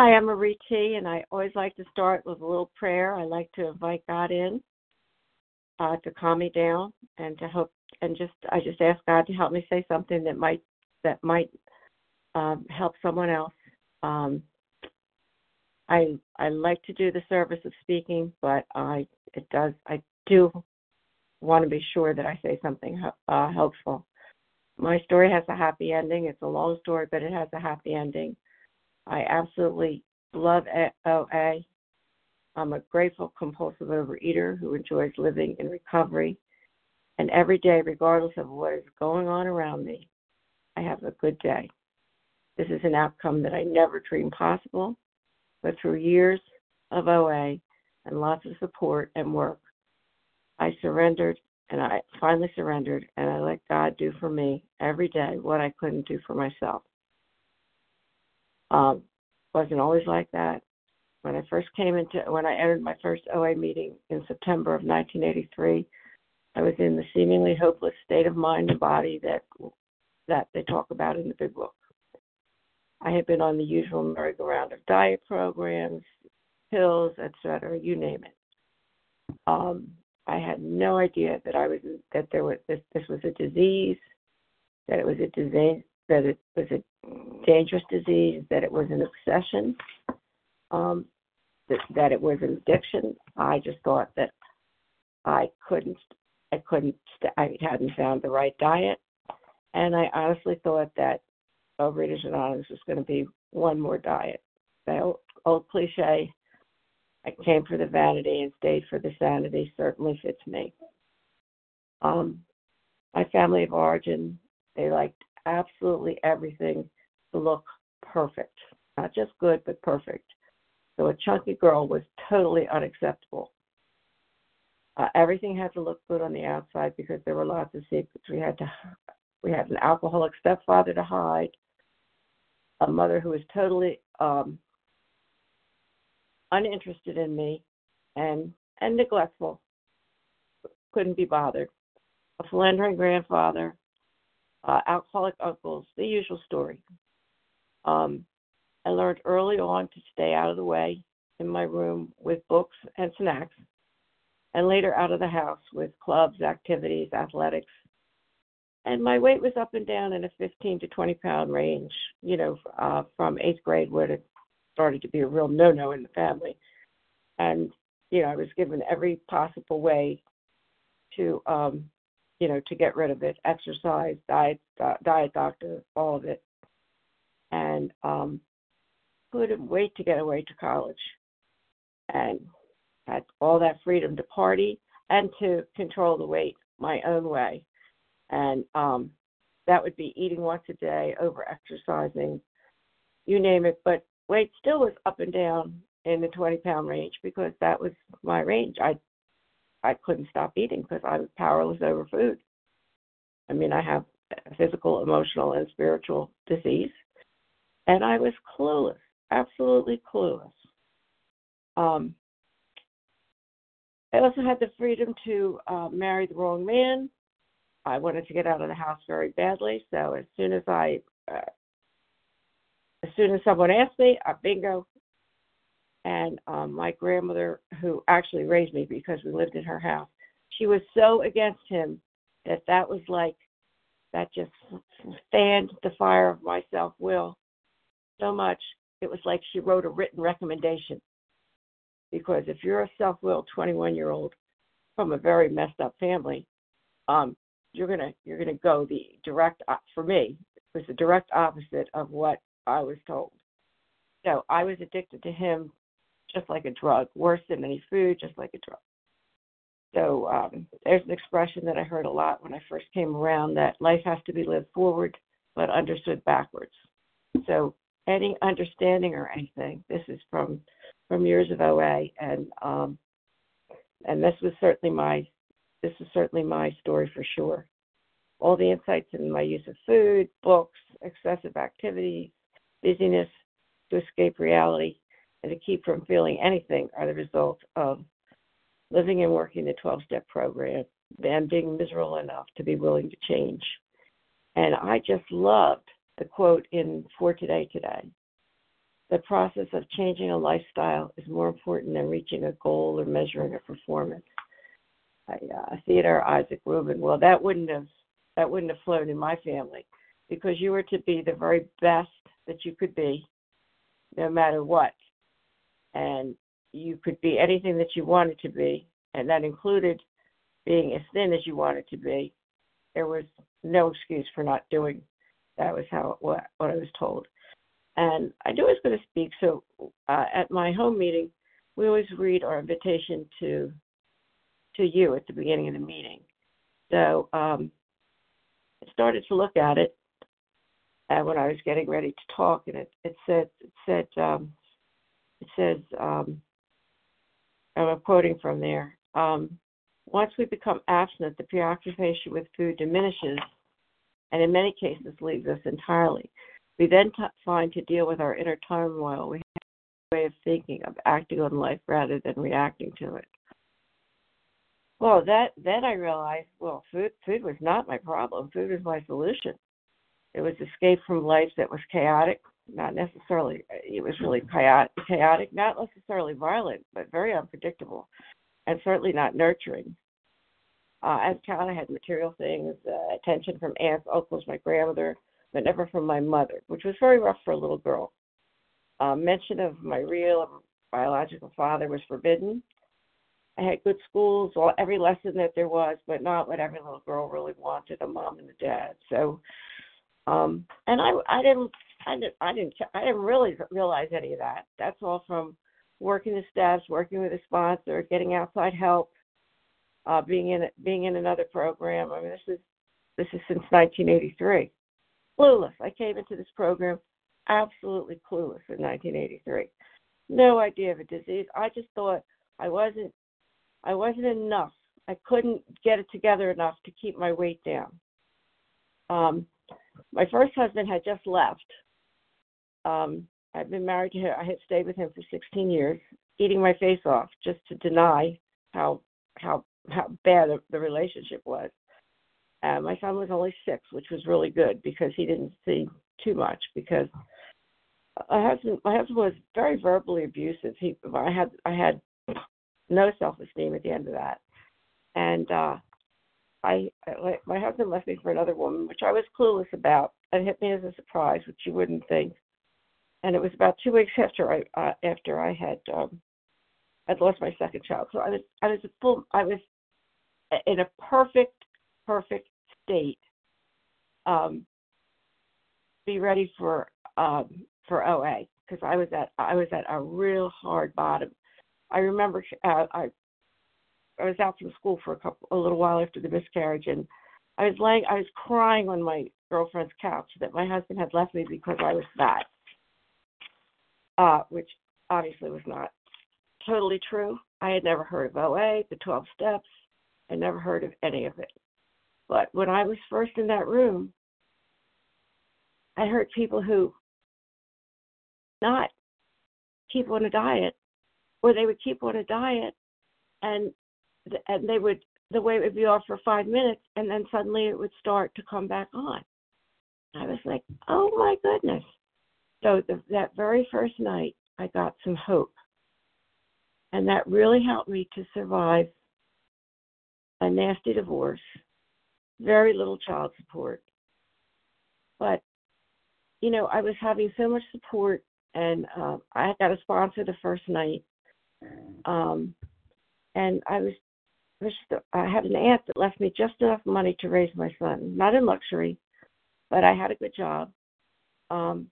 Hi, I'm Marie T, and I always like to start with a little prayer. I like to invite God in uh, to calm me down and to help, and just I just ask God to help me say something that might that might um, help someone else. Um, I I like to do the service of speaking, but I it does I do want to be sure that I say something uh, helpful. My story has a happy ending. It's a long story, but it has a happy ending. I absolutely love OA. I'm a grateful compulsive overeater who enjoys living in recovery. And every day, regardless of what is going on around me, I have a good day. This is an outcome that I never dreamed possible, but through years of OA and lots of support and work, I surrendered and I finally surrendered and I let God do for me every day what I couldn't do for myself. Um, wasn't always like that. When I first came into, when I entered my first OA meeting in September of 1983, I was in the seemingly hopeless state of mind and body that that they talk about in the big book. I had been on the usual merry-go-round of diet programs, pills, etc., you name it. Um, I had no idea that I was that there was this this was a disease, that it was a disease that it was a dangerous disease, that it was an obsession, um, that, that it was an addiction. I just thought that I couldn't, I couldn't, I hadn't found the right diet, and I honestly thought that Overeaters Anonymous was going to be one more diet. The old, old cliche, I came for the vanity and stayed for the sanity, certainly fits me. Um, my family of origin, they liked absolutely everything to look perfect. Not just good, but perfect. So a chunky girl was totally unacceptable. Uh, everything had to look good on the outside because there were lots of secrets. We had to, we had an alcoholic stepfather to hide, a mother who was totally um, uninterested in me, and and neglectful. Couldn't be bothered. A philandering grandfather, uh, alcoholic uncles, the usual story. Um, I learned early on to stay out of the way in my room with books and snacks, and later out of the house with clubs, activities, athletics. And my weight was up and down in a 15 to 20 pound range, you know, uh, from eighth grade where it started to be a real no no in the family. And, you know, I was given every possible way to um, you know, to get rid of it, exercise, diet, diet doctor, all of it, and um, couldn't wait to get away to college, and had all that freedom to party and to control the weight my own way, and um, that would be eating once a day, over exercising, you name it, but weight still was up and down in the 20 pound range because that was my range. I I couldn't stop eating because I was powerless over food. I mean, I have a physical, emotional, and spiritual disease, and I was clueless, absolutely clueless. Um, I also had the freedom to uh, marry the wrong man. I wanted to get out of the house very badly, so as soon as I, uh, as soon as someone asked me, I bingo, and um, my grandmother, who actually raised me because we lived in her house, she was so against him that that was like that just fanned the fire of my self will so much. It was like she wrote a written recommendation. Because if you're a self willed 21 year old from a very messed up family, um, you're gonna you're gonna go the direct for me it was the direct opposite of what I was told. So I was addicted to him just like a drug, worse than any food, just like a drug. So um, there's an expression that I heard a lot when I first came around that life has to be lived forward but understood backwards. So any understanding or anything, this is from from years of OA, and um, and this was certainly my this is certainly my story for sure. All the insights in my use of food, books, excessive activities, busyness to escape reality, and to keep from feeling anything are the result of living and working the 12 step program and being miserable enough to be willing to change. And I just loved the quote in For Today Today. the process of changing a lifestyle is more important than reaching a goal or measuring a performance. Uh, Theodore Isaac Rubin. Well, that wouldn't have that wouldn't have flown in my family because you were to be the very best that you could be, no matter what, and you could be anything that you wanted to be, and that included being as thin as you wanted to be. There was no excuse for not doing. That was how what what I was told. And I knew I was going to speak. So uh, at my home meeting, we always read our invitation to to you at the beginning of the meeting. So um, I started to look at it, and when I was getting ready to talk, and it, it said it said um, it says um, I'm quoting from there. Um, once we become abstinent, the preoccupation with food diminishes, and in many cases leaves us entirely. We then t- find to deal with our inner turmoil, we have a way of thinking, of acting on life rather than reacting to it. Well, that then I realized, well, food food was not my problem. Food was my solution. It was escape from life that was chaotic, not necessarily. It was really chaotic, not necessarily violent, but very unpredictable, and certainly not nurturing. Uh, as a child, I had material things, uh, attention from aunts, uncles, my grandmother, but never from my mother, which was very rough for a little girl. Uh, mention of my real biological father was forbidden. I had good schools, well, every lesson that there was, but not what every little girl really wanted—a mom and a dad. So, um, and I, I didn't, I didn't, I didn't, I didn't really realize any of that. That's all from working the steps, working with a sponsor, getting outside help, uh, being in, being in another program. I mean, this is, this is since 1983 clueless. I came into this program absolutely clueless in 1983. No idea of a disease. I just thought I wasn't I wasn't enough. I couldn't get it together enough to keep my weight down. Um, my first husband had just left. Um, I'd been married to him. I had stayed with him for 16 years, eating my face off just to deny how how how bad the relationship was. Uh, my son was only six, which was really good because he didn't see too much. Because my husband, my husband was very verbally abusive. He, I had, I had no self-esteem at the end of that, and uh, I, I, my husband left me for another woman, which I was clueless about. It hit me as a surprise, which you wouldn't think. And it was about two weeks after I, uh, after I had, um, I'd lost my second child. So I was, I was full, I was in a perfect perfect state, um, be ready for um, for OA because I was at I was at a real hard bottom. I remember uh, I I was out from school for a couple a little while after the miscarriage and I was laying I was crying on my girlfriend's couch that my husband had left me because I was fat. Uh, which obviously was not totally true. I had never heard of OA, the 12 steps. I never heard of any of it. But when I was first in that room, I heard people who not keep on a diet, or they would keep on a diet, and and they would the weight would be off for five minutes, and then suddenly it would start to come back on. I was like, oh my goodness! So the, that very first night, I got some hope, and that really helped me to survive a nasty divorce very little child support. But, you know, I was having so much support, and uh, I got a sponsor the first night. Um, and I was, I had an aunt that left me just enough money to raise my son, not in luxury, but I had a good job. Um,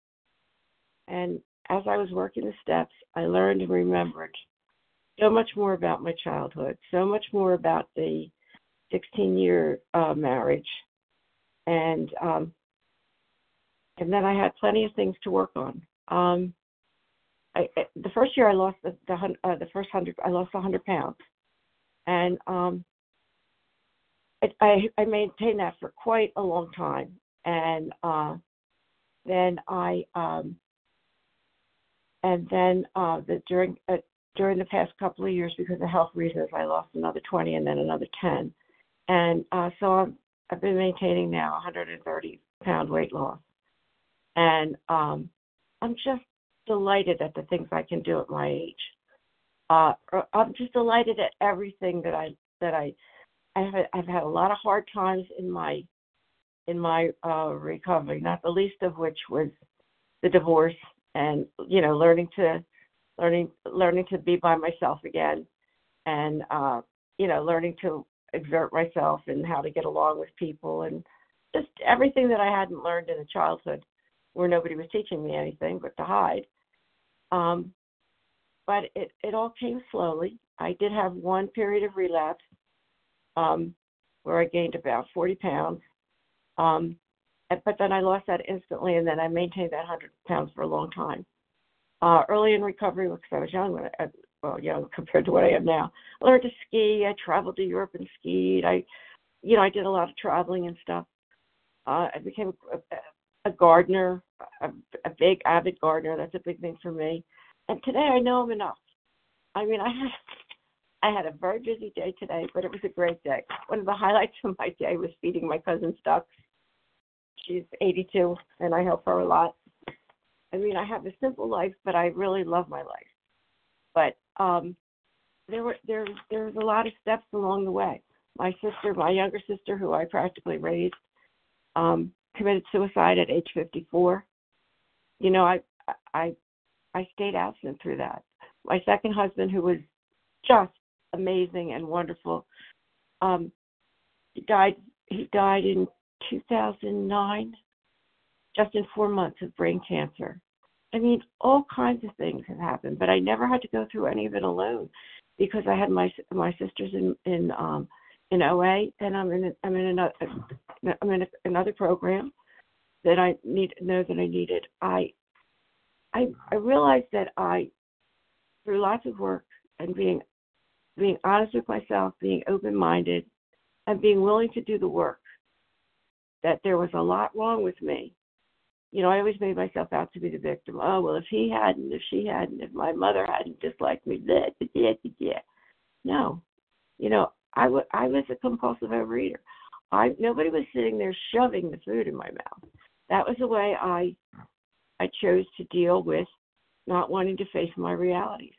and as I was working the steps, I learned and remembered so much more about my childhood, so much more about the 16 year uh, marriage, and um, and then I had plenty of things to work on. Um, I, the first year I lost the the, uh, the first hundred I lost a hundred pounds, and um, I, I I maintained that for quite a long time, and uh, then I um, and then uh, the during uh, during the past couple of years because of health reasons I lost another 20 and then another 10 and uh, so I've, I've been maintaining now 130 pound weight loss, and um, I'm just delighted at the things I can do at my age. Uh, I'm just delighted at everything that I that I I've had, I've had a lot of hard times in my in my uh, recovery, not the least of which was the divorce and you know learning to learning learning to be by myself again and uh you know learning to exert myself and how to get along with people and just everything that I hadn't learned in a childhood where nobody was teaching me anything but to hide. Um but it it all came slowly. I did have one period of relapse um where I gained about 40 pounds. Um but then I lost that instantly, and then I maintained that 100 pounds for a long time. Uh, early in recovery, because I was young, I, well, young compared to what I am now, I learned to ski. I traveled to Europe and skied. I, you know, I did a lot of traveling and stuff. Uh, I became a, a gardener, a, a big avid gardener. That's a big thing for me. And today I know I'm enough. I mean, I had I had a very busy day today, but it was a great day. One of the highlights of my day was feeding my cousin's ducks She's 82, and I help her a lot. I mean, I have a simple life, but I really love my life. But um, there were there there was a lot of steps along the way. My sister, my younger sister, who I practically raised, um, committed suicide at age 54. You know, I I I stayed abstinent through that. My second husband, who was just amazing and wonderful, um, he died. He died in 2009, just in four months of brain cancer. I mean, all kinds of things have happened, but I never had to go through any of it alone because I had my my sisters in in um in OA, and I'm in I'm in another I'm in another program that I need know that I needed. I I I realized that I through lots of work and being being honest with myself, being open minded, and being willing to do the work that there was a lot wrong with me. You know, I always made myself out to be the victim. Oh well, if he hadn't, if she hadn't, if my mother hadn't disliked me, that, yeah, yeah. No, you know, I, w- I was a compulsive overeater. I nobody was sitting there shoving the food in my mouth. That was the way I I chose to deal with not wanting to face my realities.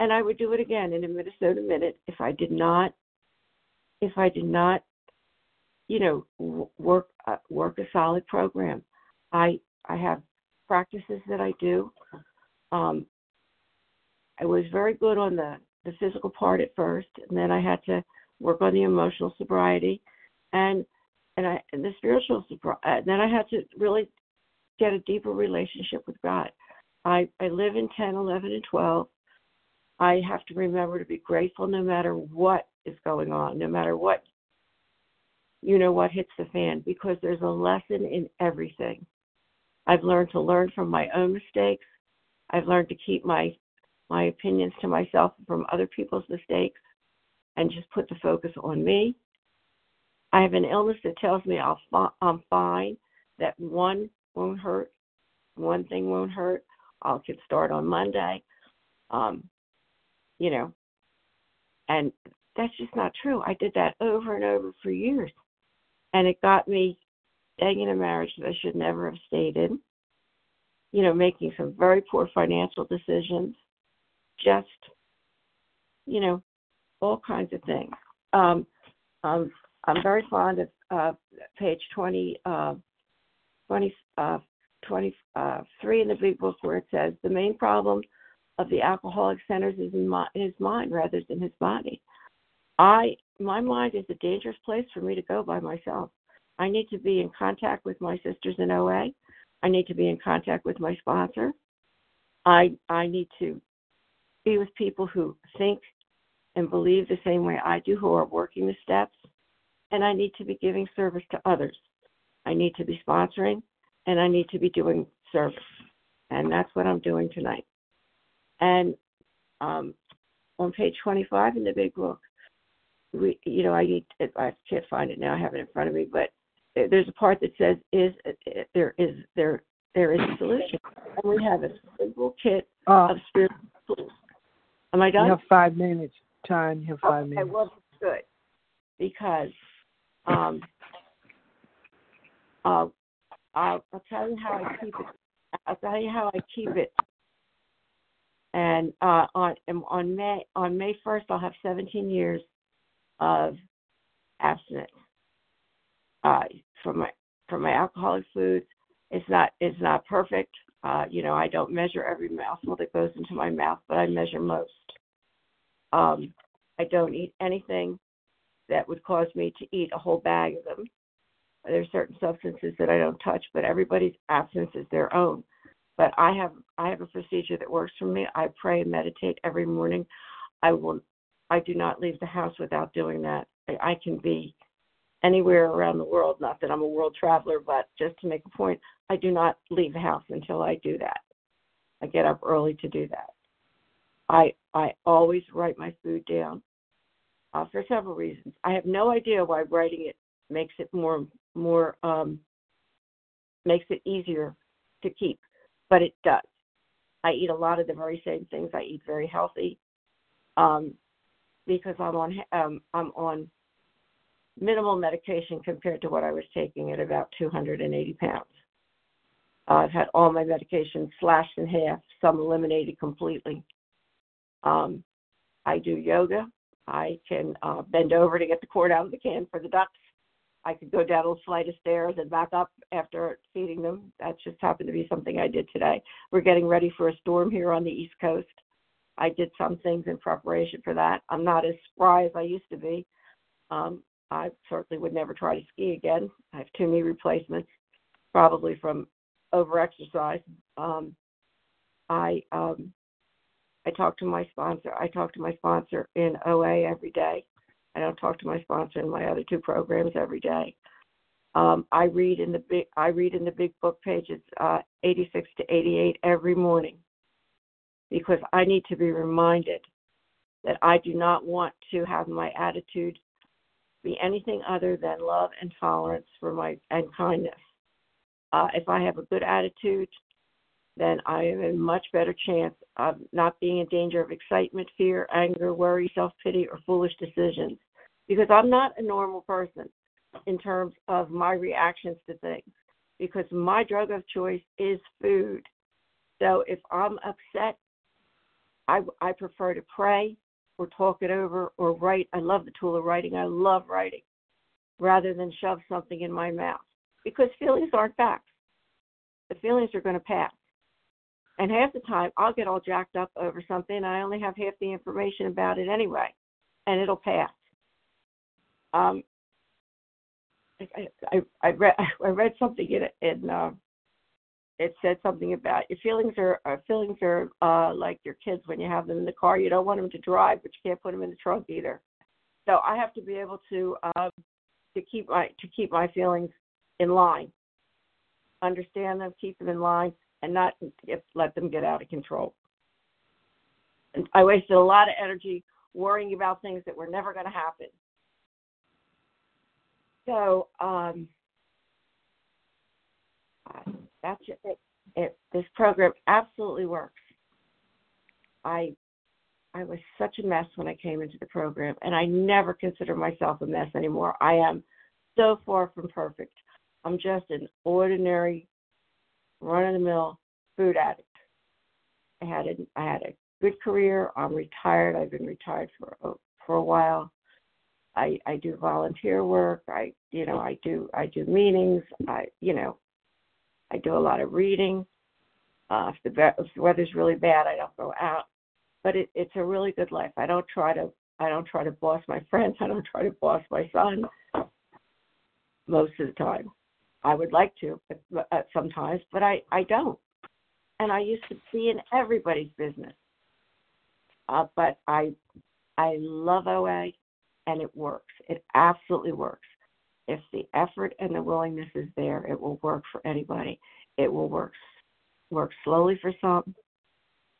And I would do it again in a Minnesota minute if I did not if I did not you know work uh, work a solid program. I I have practices that I do. Um, I was very good on the the physical part at first, and then I had to work on the emotional sobriety, and and I and the spiritual sobriety. Uh, then I had to really get a deeper relationship with God. I I live in 10, 11, and 12. I have to remember to be grateful no matter what is going on, no matter what you know what hits the fan because there's a lesson in everything. I've learned to learn from my own mistakes. I've learned to keep my my opinions to myself from other people's mistakes and just put the focus on me. I have an illness that tells me I'll fi- I'm fine, that one won't hurt, one thing won't hurt. I'll get start on Monday. Um, you know, and that's just not true. I did that over and over for years and it got me staying in a marriage that I should never have stayed in. You know, making some very poor financial decisions, just you know, all kinds of things. Um, um, I'm very fond of uh, page 20, uh, 20, uh, 23 uh, in the big book where it says the main problem of the alcoholic centers is in my, his mind rather than his body. I my mind is a dangerous place for me to go by myself. I need to be in contact with my sisters in OA. I need to be in contact with my sponsor. I I need to be with people who think and believe the same way I do, who are working the steps. And I need to be giving service to others. I need to be sponsoring and I need to be doing service. And that's what I'm doing tonight. And um, on page 25 in the big book, we, you know, I need, I can't find it now. I have it in front of me, but there's a part that says is there is there there is a solution, and we have a simple kit uh, of spiritual tools. Am I done? You have five minutes. Time. You have five okay, minutes. Well, good because um, uh, I'll, I'll tell you how I keep it. I'll tell you how I keep it and uh, on on May on May first, I'll have 17 years of abstinence uh, from my from my alcoholic foods. It's not it's not perfect. Uh, you know, I don't measure every mouthful that goes into my mouth, but I measure most. Um, I don't eat anything that would cause me to eat a whole bag of them. There's certain substances that I don't touch, but everybody's abstinence is their own. But I have I have a procedure that works for me. I pray and meditate every morning. I will I do not leave the house without doing that. I, I can be anywhere around the world. Not that I'm a world traveler, but just to make a point, I do not leave the house until I do that. I get up early to do that. I I always write my food down uh, for several reasons. I have no idea why writing it makes it more more um, makes it easier to keep, but it does. I eat a lot of the very same things. I eat very healthy um, because I'm on um, I'm on minimal medication compared to what I was taking at about 280 pounds. Uh, I've had all my medications slashed in half, some eliminated completely. Um, I do yoga. I can uh, bend over to get the cord out of the can for the ducks. I could go down a flight of stairs and back up after feeding them. That just happened to be something I did today. We're getting ready for a storm here on the East Coast. I did some things in preparation for that. I'm not as spry as I used to be. Um, I certainly would never try to ski again. I have two knee replacements, probably from overexercise. Um, I um, I talk to my sponsor. I talk to my sponsor in OA every day. I don't talk to my sponsor in my other two programs every day. Um, I read in the big I read in the big book pages uh, 86 to 88 every morning because I need to be reminded that I do not want to have my attitude be anything other than love and tolerance for my and kindness. Uh, if I have a good attitude, then I am in much better chance of not being in danger of excitement, fear, anger, worry, self pity, or foolish decisions. Because I'm not a normal person in terms of my reactions to things. Because my drug of choice is food. So if I'm upset, I, I prefer to pray or talk it over or write. I love the tool of writing. I love writing rather than shove something in my mouth because feelings aren't facts. The feelings are going to pass. And half the time, I'll get all jacked up over something, and I only have half the information about it anyway, and it'll pass. Um, I, I, I read I read something in in uh, it said something about your feelings are uh, feelings are uh, like your kids when you have them in the car. You don't want them to drive, but you can't put them in the trunk either. So I have to be able to um, to keep my to keep my feelings in line, understand them, keep them in line, and not get, let them get out of control. And I wasted a lot of energy worrying about things that were never going to happen. So um, that's it. it. This program absolutely works. I I was such a mess when I came into the program, and I never consider myself a mess anymore. I am so far from perfect. I'm just an ordinary run of the mill food addict. I had a I had a good career. I'm retired. I've been retired for a, for a while. I I do volunteer work. I you know I do I do meetings. I you know I do a lot of reading. Uh, if the if the weather's really bad, I don't go out. But it, it's a really good life. I don't try to I don't try to boss my friends. I don't try to boss my son. Most of the time, I would like to, but, uh, sometimes, but I I don't and I used to be in everybody's business. Uh, but I I love OA and it works. It absolutely works. If the effort and the willingness is there, it will work for anybody. It will work work slowly for some.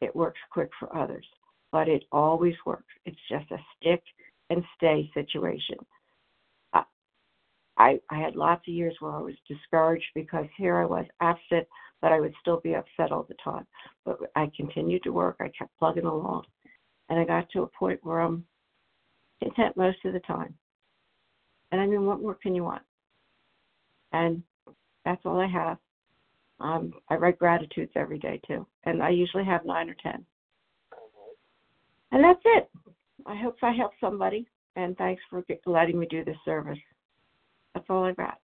It works quick for others, but it always works. It's just a stick and stay situation. I, I had lots of years where I was discouraged because here I was abstinent, but I would still be upset all the time. But I continued to work. I kept plugging along, and I got to a point where I'm content most of the time. And I mean, what more can you want? And that's all I have. Um, I write gratitudes every day too, and I usually have nine or ten. And that's it. I hope I help somebody, and thanks for letting me do this service. That's all I got.